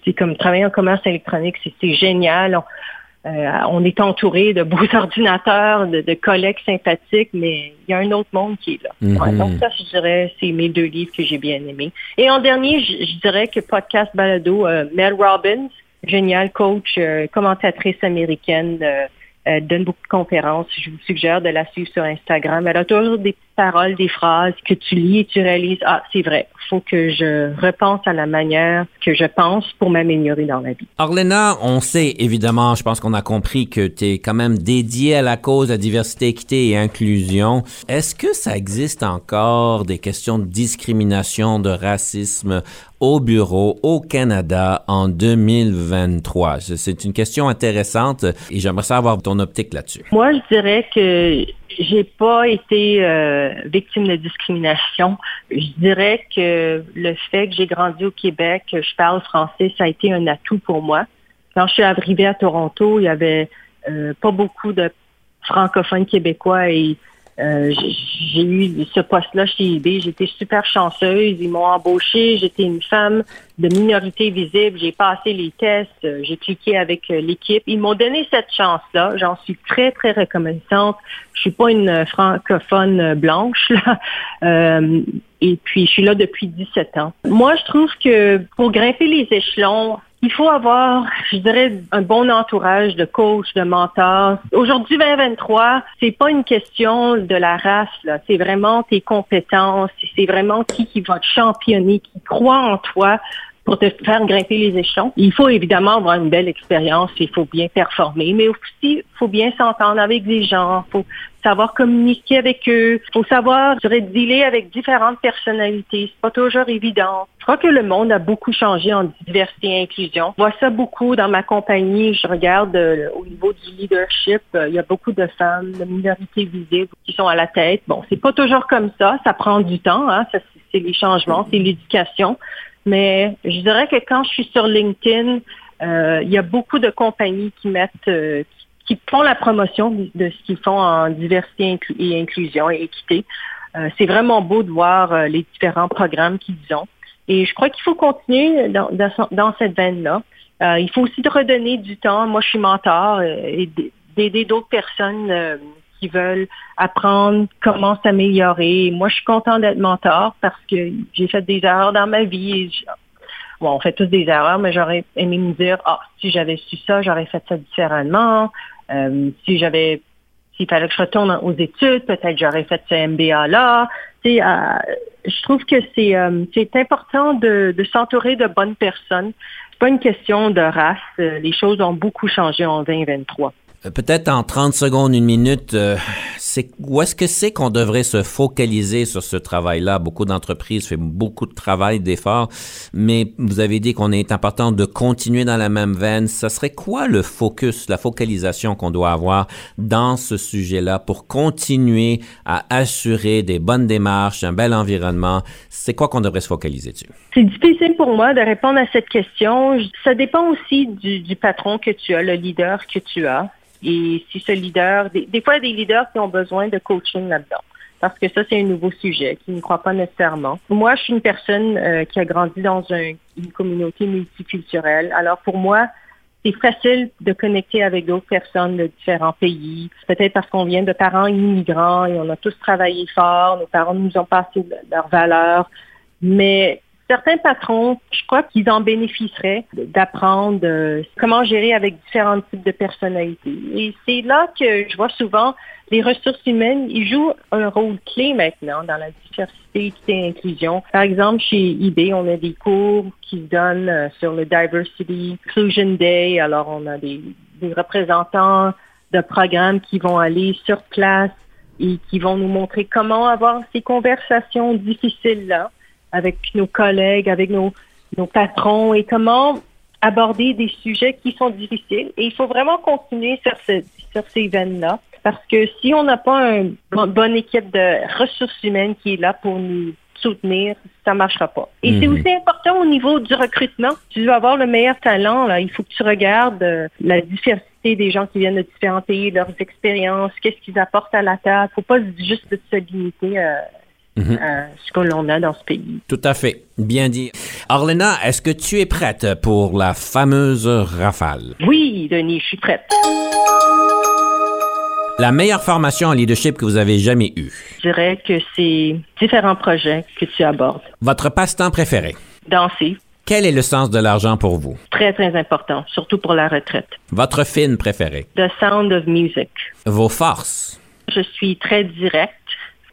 c'est comme travailler en commerce électronique, c'est génial. Euh, on est entouré de beaux ordinateurs, de, collègues sympathiques, mais il y a un autre monde qui est là. Mhm. donc ça, je dirais, c'est mes deux livres que j'ai bien aimés. Et en dernier, je, dirais que podcast balado, euh, Mel Robbins, génial coach, euh, commentatrice américaine, elle donne beaucoup de conférences. Je vous suggère de la suivre sur Instagram. Elle a toujours des paroles, des phrases que tu lis et tu réalises, ah, c'est vrai, faut que je repense à la manière que je pense pour m'améliorer dans la vie. Arlena, on sait évidemment, je pense qu'on a compris que tu es quand même dédié à la cause de la diversité, équité et inclusion. Est-ce que ça existe encore des questions de discrimination, de racisme au bureau au Canada en 2023? C'est une question intéressante et j'aimerais savoir ton optique là-dessus. Moi, je dirais que j'ai pas été euh, victime de discrimination. Je dirais que le fait que j'ai grandi au Québec, que je parle français, ça a été un atout pour moi. Quand je suis arrivée à Toronto, il y avait euh, pas beaucoup de francophones québécois et euh, j'ai eu ce poste-là chez eBay. J'étais super chanceuse. Ils m'ont embauchée. J'étais une femme de minorité visible. J'ai passé les tests. Euh, j'ai cliqué avec euh, l'équipe. Ils m'ont donné cette chance-là. J'en suis très, très reconnaissante. Je suis pas une francophone blanche. Là. et puis, je suis là depuis 17 ans. Moi, je trouve que pour grimper les échelons, il faut avoir, je dirais, un bon entourage de coach, de mentor. Aujourd'hui, 2023, c'est pas une question de la race. C'est vraiment tes compétences. C'est vraiment qui qui va te championner, qui croit en toi pour te faire grimper les échelons. Il faut évidemment avoir une belle expérience, il faut bien performer, mais aussi il faut bien s'entendre avec les gens, savoir communiquer avec eux, faut savoir, je dirais, dealer avec différentes personnalités. C'est pas toujours évident. Je crois que le monde a beaucoup changé en diversité et inclusion. Je vois ça beaucoup dans ma compagnie. Je regarde euh, au niveau du leadership, euh, il y a beaucoup de femmes, de minorités visibles qui sont à la tête. Bon, c'est pas toujours comme ça. Ça prend du temps. Hein? C'est les changements, c'est l'éducation. Mais je dirais que quand je suis sur LinkedIn, euh, il y a beaucoup de compagnies qui mettent, qui, font la promotion de, ce qu'ils font en diversité et inclusion et équité. Euh, c'est vraiment beau de voir les différents programmes qu'ils ont. Et je crois qu'il faut continuer dans, dans, cette veine-là. il faut aussi redonner du temps. Moi, je suis mentor et d'aider d'autres personnes qui veulent apprendre comment s'améliorer. Moi, je suis contente d'être mentor parce que j'ai fait des erreurs dans ma vie. bon, on fait tous des erreurs, mais j'aurais aimé me dire, ah, si j'avais su ça, j'aurais fait ça différemment. Euh, si j'avais, s'il fallait que je retourne aux études, peut-être j'aurais fait ce MBA-là. Tu euh, je trouve que c'est euh, c'est important de, de s'entourer de bonnes personnes. C'est pas une question de race. Les choses ont beaucoup changé en 2023. Euh, peut-être en 30 secondes, une minute, euh, c'est où est-ce que c'est qu'on devrait se focaliser sur ce travail-là? Beaucoup d'entreprises font beaucoup de travail, d'efforts, mais vous avez dit qu'on est important de continuer dans la même veine. Ça serait quoi le focus, la focalisation qu'on doit avoir dans ce sujet-là pour continuer à assurer des bonnes démarches, un bel environnement? C'est quoi qu'on devrait se focaliser dessus? C'est difficile pour moi de répondre à cette question. Ça dépend aussi du, du patron que tu as, le leader que tu as. Et si ce leader, des, fois, il y a des leaders qui ont besoin de coaching là-dedans. Parce que ça, c'est un nouveau sujet qui ne croit pas nécessairement. Moi, je suis une personne euh, qui a grandi dans une communauté multiculturelle. Alors, pour moi, c'est facile de connecter avec d'autres personnes de différents pays. Peut-être parce qu'on vient de parents immigrants et on a tous travaillé fort, nos parents nous ont passé leurs valeurs. Mais certains patrons, je crois qu'ils en bénéficieraient d'apprendre euh, comment gérer avec différents types de personnalités. Et c'est là que je vois souvent les ressources humaines, ils jouent un rôle clé maintenant dans la diversité et l'inclusion. Par exemple, chez eBay, on a des cours qui donnent euh, sur le Diversity Inclusion Day. Alors, on a des, des représentants de programmes qui vont aller sur place et qui vont nous montrer comment avoir ces conversations difficiles-là avec nos collègues, avec nos, nos patrons et comment aborder des sujets qui sont difficiles. Et il faut vraiment continuer sur, ce, sur ces veines-là. Parce que si on n'a pas une bonne équipe de ressources humaines qui est là pour nous soutenir, ça ne marchera pas. Et c'est aussi important au niveau du recrutement. Tu veux avoir le meilleur talent, là, il faut que tu regardes euh, la diversité des gens qui viennent de différents pays, leurs expériences, qu'est-ce qu'ils apportent à la table. Il ne faut pas juste se limiter euh, À ce que l'on a dans ce pays. Tout à fait. Bien dit. Arlena, est-ce que tu es prête pour la fameuse rafale? Oui, Denis, je suis prête. La meilleure formation en leadership que vous avez jamais eue. Je dirais que c'est différents projets que tu abordes. Votre passe-temps préféré? Danser, Quel est le sens de l'argent pour vous? très, très important, surtout pour la retraite. Votre film préféré? The Sound of Music. Vos forces? Je suis très directe.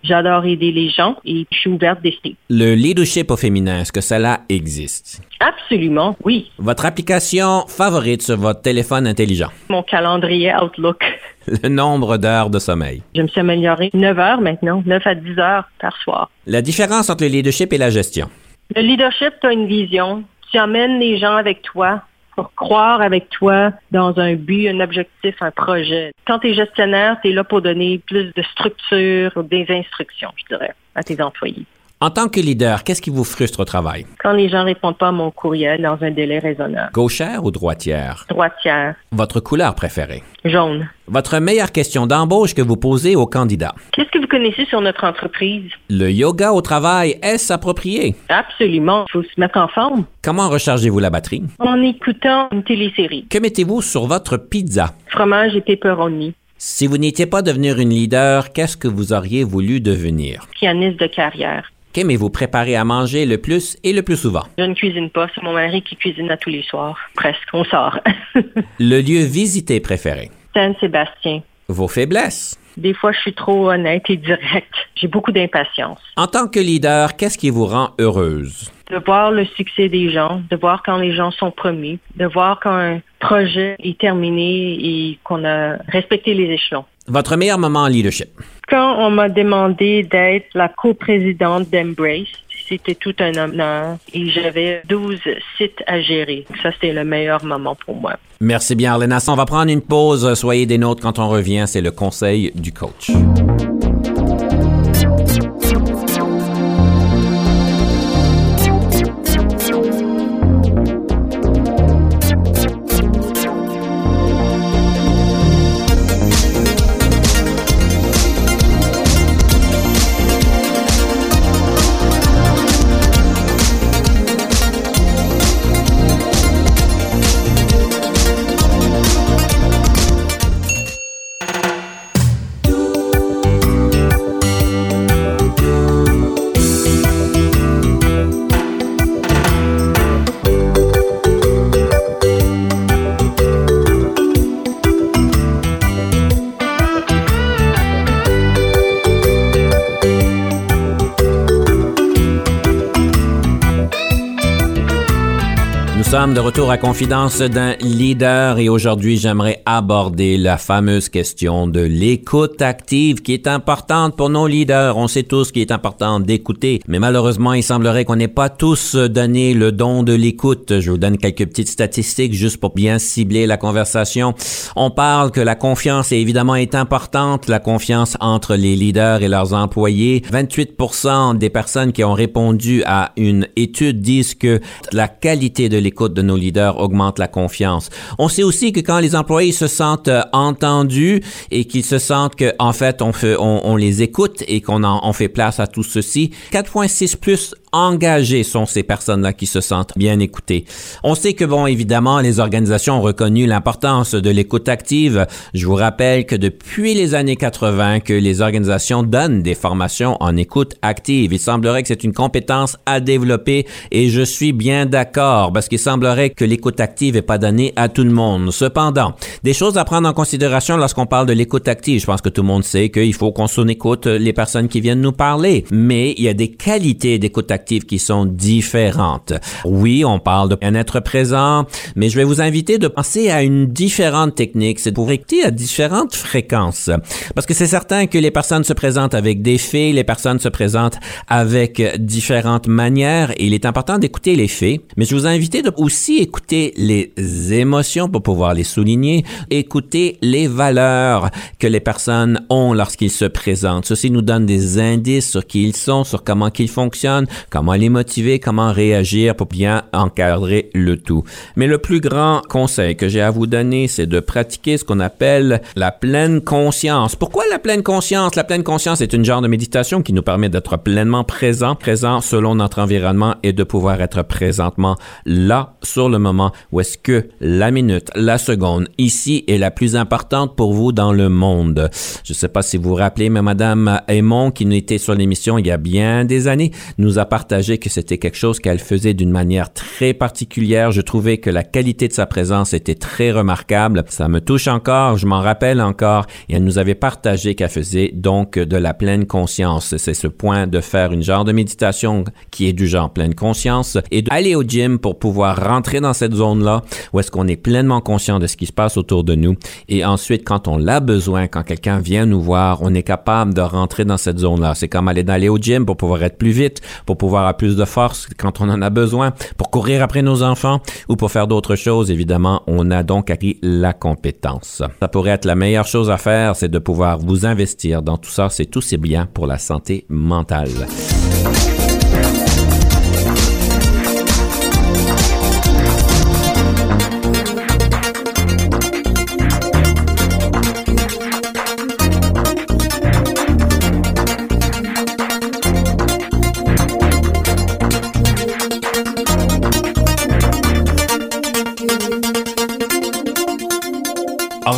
J'adore aider les gens et je suis ouverte d'esprit. Le leadership au féminin, est-ce que cela existe? Absolument, oui. Votre application favorite sur votre téléphone intelligent? Mon calendrier Outlook. Le nombre d'heures de sommeil? Je me suis améliorée 9 heures maintenant, 9 à 10 heures par soir. La différence entre le leadership et la gestion? Le leadership, tu as une vision. Tu amènes les gens avec toi pour croire avec toi dans un but, un objectif, un projet. Quand tu es gestionnaire, tu es là pour donner plus de structure, des instructions, je dirais, à tes employés. En tant que leader, qu'est-ce qui vous frustre au travail? Quand les gens répondent pas à mon courriel dans un délai raisonnable. Gauchère ou droitière? Droitière, Votre couleur préférée? jaune. Votre meilleure question d'embauche que vous posez aux candidats? Qu'est-ce que vous connaissez sur notre entreprise? Le yoga au travail, est-ce approprié? Absolument. Il faut se mettre en forme. Comment rechargez-vous la batterie? En écoutant une télésérie. Que mettez-vous sur votre pizza? Fromage et pepperoni. Si vous n'étiez pas devenir une leader, qu'est-ce que vous auriez voulu devenir? Pianiste de carrière. Qu'aimez-vous préparer à manger le plus et le plus souvent? Je ne cuisine pas. C'est mon mari qui cuisine à tous les soirs. Presque. On sort. Le lieu visité préféré? Saint-Sébastien. Vos faiblesses? Des fois, je suis trop honnête et directe. J'ai beaucoup d'impatience. En tant que leader, qu'est-ce qui vous rend heureuse? De voir le succès des gens, de voir quand les gens sont promis, de voir quand un projet est terminé et qu'on a respecté les échelons. Votre meilleur moment en leadership? Quand on m'a demandé d'être la coprésidente d'Embrace, c'était tout un honneur et j'avais 12 sites à gérer. Ça, c'était le meilleur moment pour moi. Merci bien, Arlena. On va prendre une pause. Soyez des nôtres quand on revient. C'est le conseil du coach. Retour à Confidence d'un leader et aujourd'hui, j'aimerais aborder la fameuse question de l'écoute active qui est importante pour nos leaders. On sait tous qu'il est important d'écouter, mais malheureusement, il semblerait qu'on n'ait pas tous donné le don de l'écoute. Je vous donne quelques petites statistiques juste pour bien cibler la conversation. On parle que la confiance évidemment est importante, la confiance entre les leaders et leurs employés. 28% des personnes qui ont répondu à une étude disent que la qualité de l'écoute de nos leaders augmente la confiance. On sait aussi que quand les employés se sentent euh, entendus et qu'ils se sentent que en fait on les écoute et qu'on en fait place à tout ceci, 4.6 plus engagées sont ces personnes-là qui se sentent bien écoutées. On sait que, bon, évidemment, les organisations ont reconnu l'importance de l'écoute active. Je vous rappelle que depuis les années 80, que les organisations donnent des formations en écoute active. Il semblerait que c'est une compétence à développer et je suis bien d'accord parce qu'il semblerait que l'écoute active n'est pas donnée à tout le monde. Cependant, des choses à prendre en considération lorsqu'on parle de l'écoute active. Je pense que tout le monde sait qu'il faut qu'on s'en écoute les personnes qui viennent nous parler, mais il y a des qualités d'écoute active qui sont différentes. Oui, on parle de bien être présent, mais je vais vous inviter de penser à une différente technique, c'est pour écouter à différentes fréquences. Parce que c'est certain que les personnes se présentent avec des faits, les personnes se présentent avec différentes manières et il est important d'écouter les faits, mais je vous invite de aussi écouter les émotions pour pouvoir les souligner, écouter les valeurs que les personnes ont lorsqu'ils se présentent. Ceci nous donne des indices sur qui ils sont, sur comment qu'ils fonctionnent, comment les motiver, comment réagir pour bien encadrer le tout. Mais le plus grand conseil que j'ai à vous donner, c'est de pratiquer ce qu'on appelle la pleine conscience. Pourquoi la pleine conscience? La pleine conscience est une genre de méditation qui nous permet d'être pleinement présent, présent selon notre environnement et de pouvoir être présentement là, sur le moment, où est-ce que la minute, la seconde, ici est la plus importante pour vous dans le monde. Je ne sais pas si vous vous rappelez, mais Madame Aymon, qui était sur l'émission il y a bien des années, nous a que c'était quelque chose qu'elle faisait d'une manière très particulière. Je trouvais que la qualité de sa présence était très remarquable. Ça me touche encore, je m'en rappelle encore, et elle nous avait partagé qu'elle faisait donc de la pleine conscience. C'est ce point de faire une genre de méditation qui est du genre pleine conscience et d'aller au gym pour pouvoir rentrer dans cette zone-là où est-ce qu'on est pleinement conscient de ce qui se passe autour de nous. Et ensuite, quand on l'a besoin, quand quelqu'un vient nous voir, on est capable de rentrer dans cette zone-là. C'est comme aller d'aller au gym pour pouvoir être plus vite, pour pouvoir avoir plus de force quand on en a besoin, pour courir après nos enfants ou pour faire d'autres choses. Évidemment, on a donc acquis la compétence. Ça pourrait être la meilleure chose à faire, c'est de pouvoir vous investir dans tout ça. C'est aussi bien pour la santé mentale.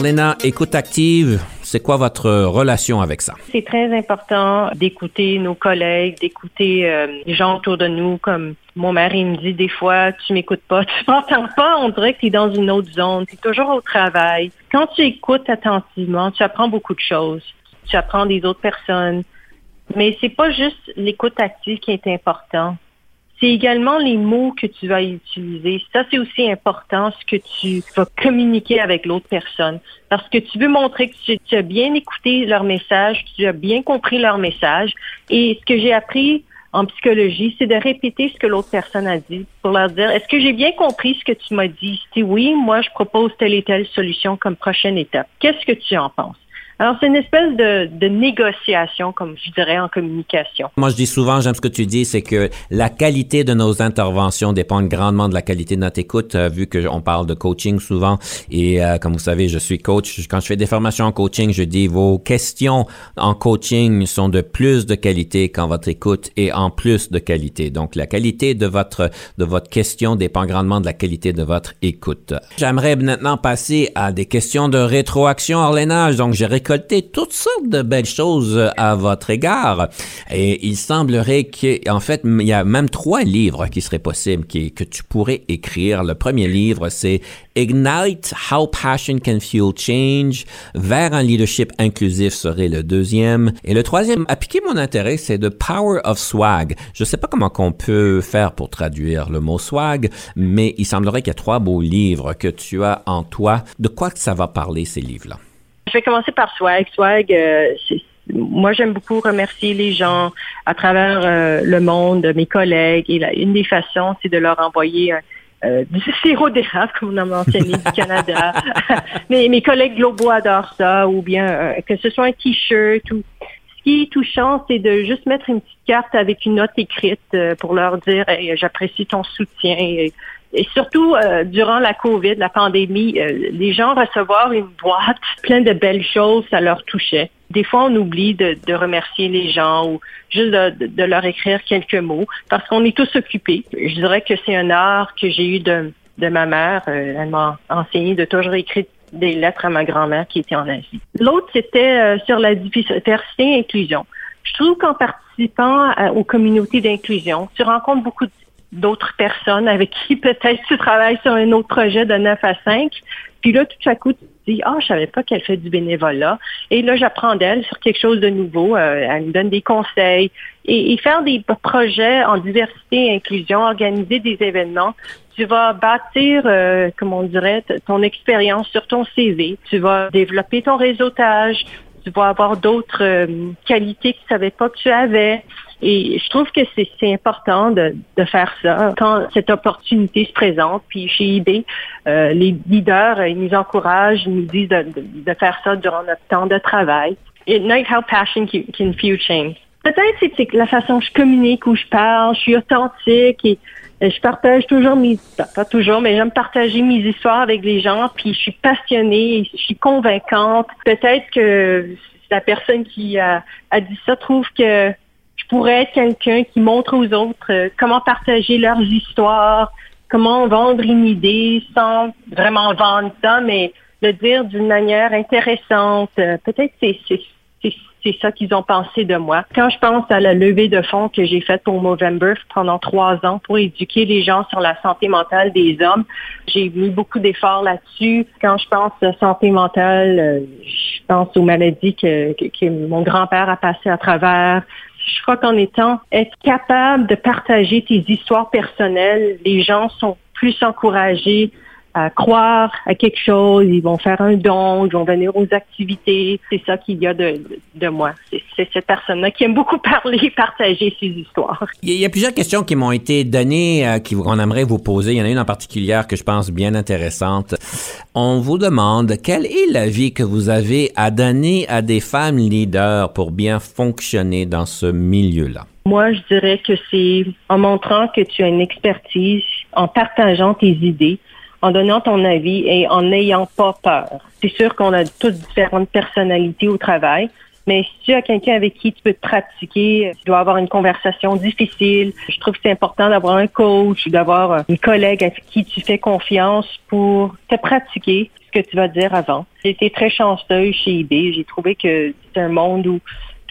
Orléna, écoute active, c'est quoi votre relation avec ça? C'est très important d'écouter nos collègues, d'écouter euh, les gens autour de nous, comme mon mari me dit des fois, tu m'écoutes pas, tu m'entends pas, on dirait que tu es dans une autre zone, tu es toujours au travail. Quand tu écoutes attentivement, tu apprends beaucoup de choses. Tu apprends des autres personnes. Mais c'est pas juste l'écoute active qui est important c'est également les mots que tu vas utiliser. Ça, c'est aussi important, ce que tu vas communiquer avec l'autre personne. Parce que tu veux montrer que tu, as bien écouté leur message, que tu as bien compris leur message. Et ce que j'ai appris en psychologie, c'est de répéter ce que l'autre personne a dit pour leur dire, est-ce que j'ai bien compris ce que tu m'as dit? Si oui, moi, je propose telle et telle solution comme prochaine étape. Qu'est-ce que tu en penses? Alors, c'est une espèce de, de, négociation, comme je dirais, en communication. Moi, je dis souvent, j'aime ce que tu dis, c'est que la qualité de nos interventions dépend grandement de la qualité de notre écoute, euh, vu qu'on parle de coaching souvent. Et euh, comme vous savez, je suis coach. Quand je fais des formations en coaching, je dis vos questions en coaching sont de plus de qualité quand votre écoute est en plus de qualité. Donc, la qualité de votre, de votre question dépend grandement de la qualité de votre écoute. J'aimerais maintenant passer à des questions de rétroaction hors Donc, j'ai récolté toutes sortes de belles choses à votre égard. Et il semblerait qu'en fait, il y a même trois livres qui seraient possibles qui, que tu pourrais écrire. Le premier livre, c'est Ignite How Passion Can Fuel Change. Vers un leadership inclusif serait le deuxième. Et le troisième, à piquer mon intérêt, c'est The Power of Swag. Je ne sais pas comment qu'on peut faire pour traduire le mot swag, mais il semblerait qu'il y a trois beaux livres que tu as en toi. De quoi ça va parler, ces livres-là? Je vais commencer par Swag. Swag, euh, moi, j'aime beaucoup remercier les gens à travers euh, le monde, mes collègues. Et une des façons, c'est de leur envoyer euh, du sirop d'érable, comme on a mentionné, du Canada. mes, mes collègues globaux adorent ça, ou bien que ce soit un T-shirt ou ce qui est touchant, c'est de juste mettre une petite carte avec une note écrite pour leur dire j'apprécie ton soutien. Et, surtout, euh, durant la COVID, la pandémie, euh, les gens recevoir une boîte plein de belles choses, ça leur touchait. Des fois, on oublie de, remercier les gens ou juste de, leur écrire quelques mots parce qu'on est tous occupés. Je dirais que c'est un art que j'ai eu de, ma mère. Euh, elle m'a enseigné de toujours écrire des lettres à ma grand-mère qui était en Asie. L'autre, c'était sur la diversité et inclusion. Je trouve qu'en participant aux communautés d'inclusion, tu rencontres beaucoup d'autres personnes avec qui peut-être tu travailles sur un autre projet de 9 à 5. Puis là, tout à coup, tu te dis, ah, je savais pas qu'elle fait du bénévolat. Et là, j'apprends d'elle sur quelque chose de nouveau. Euh, elle me donne des conseils. Et, faire des projets en diversité et inclusion, organiser des événements, tu vas bâtir, euh, comment on dirait, ton expérience sur ton CV. Tu vas développer ton réseautage. Tu vas avoir d'autres euh, qualités que tu savais pas que tu avais. Et je trouve que c'est important de, faire ça quand cette opportunité se présente. Puis chez eBay, euh, les leaders, ils nous encouragent, ils nous disent de, faire ça durant notre temps de travail. How passion can fuel change. Peut-être c'est la façon que je communique, où je parle, je suis authentique et je partage toujours mes, pas toujours, mais j'aime partager mes histoires avec les gens, puis je suis passionnée, je suis convaincante. Peut-être que la personne qui a dit ça trouve que je pourrais être quelqu'un qui montre aux autres euh, comment partager leurs histoires, comment vendre une idée sans vraiment vendre ça, mais le dire d'une manière intéressante. Euh, peut-être c'est c'est ça qu'ils ont pensé de moi. Quand je pense à la levée de fonds que j'ai faite pour Movember pendant trois ans pour éduquer les gens sur la santé mentale des hommes, j'ai mis beaucoup d'efforts là-dessus. Quand je pense à santé mentale, euh, je pense aux maladies que, que mon grand-père a passé à travers, je crois qu'en étant être capable de partager tes histoires personnelles, les gens sont plus encouragés à croire à quelque chose, ils vont faire un don, ils vont venir aux activités. C'est ça qu'il y a de, de, moi. C'est cette personne-là qui aime beaucoup parler, partager ses histoires. Il y a plusieurs questions qui m'ont été données, euh, qu'on aimerait vous poser. Il y en a une en particulier que je pense bien intéressante. On vous demande quelle est la vie que vous avez à donner à des femmes leaders pour bien fonctionner dans ce milieu-là? Moi, je dirais que c'est en montrant que tu as une expertise, en partageant tes idées, en donnant ton avis et en n'ayant pas peur. C'est sûr qu'on a toutes différentes personnalités au travail, mais si tu as quelqu'un avec qui tu peux te pratiquer, tu dois avoir une conversation difficile. Je trouve que c'est important d'avoir un coach, d'avoir une collègue avec qui tu fais confiance pour te pratiquer ce que tu vas dire avant. J'ai été très chanceuse chez eBay. J'ai trouvé que c'est un monde où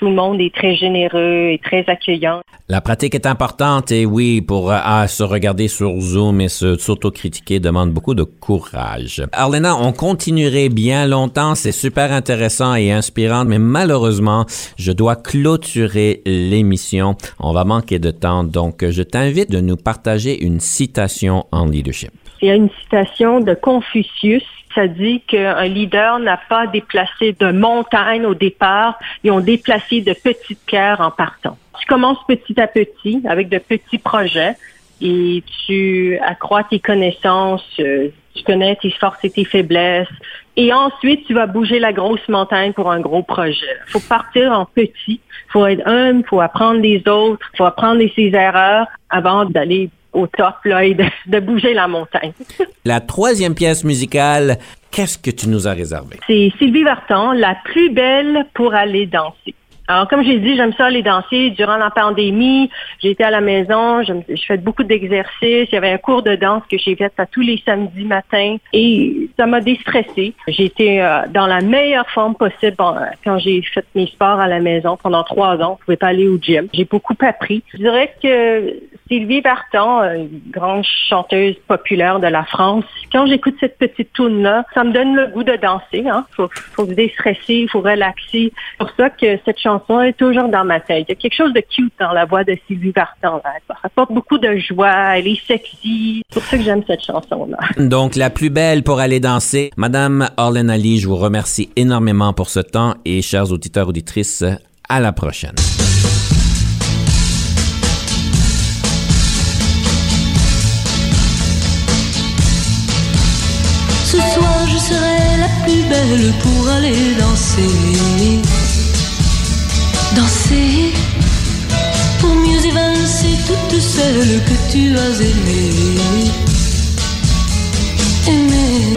tout le monde est très généreux et très accueillant. La pratique est importante et oui, pour euh, se regarder sur Zoom et se s'autocritiquer demande beaucoup de courage. Arlena, on continuerait bien longtemps, c'est super intéressant et inspirant, mais malheureusement, je dois clôturer l'émission. On va manquer de temps, donc je t'invite de nous partager une citation en leadership. Il y a une citation de Confucius ça dit qu'un leader n'a pas déplacé de montagne au départ, ils ont déplacé de petites pierres en partant. Tu commences petit à petit avec de petits projets et tu accrois tes connaissances, euh, tu connais tes forces et tes faiblesses. Et ensuite, tu vas bouger la grosse montagne pour un gros projet. Il faut partir en petit, il faut être humble, il faut apprendre des autres, il faut apprendre ses erreurs avant d'aller au top là, et de, bouger la montagne. la troisième pièce musicale, qu'est-ce que tu nous as réservé? C'est Sylvie Vartan, La plus belle pour aller danser. Alors, comme j'ai dit, j'aime ça aller danser. Durant la pandémie, j'étais à la maison, je, je fais beaucoup d'exercices. Il y avait un cours de danse que j'ai fait à tous les samedis matins et ça m'a déstressé. J'étais euh, dans la meilleure forme possible quand j'ai fait mes sports à la maison pendant trois ans. Je pouvais pas aller au gym. J'ai beaucoup appris. Je dirais que Sylvie Vartan, une grande chanteuse populaire de la France, quand j'écoute cette petite tune-là, ça me donne le goût de danser. Hein. Faut, faut se déstresser, il faut relaxer. C'est pour ça que cette chanson est toujours dans ma tête. Il y a quelque chose de cute dans la voix de Sylvie Vartan. Elle apporte beaucoup de joie, elle est sexy. C'est pour ça que j'aime cette chanson-là. Donc, la plus belle pour aller danser. Madame Orlen Ali, je vous remercie énormément pour ce temps et chers auditeurs, auditrices, à la prochaine. Ce soir je serai la plus belle pour aller danser. Danser pour mieux évincer toutes celles que tu as aimées. Aimées.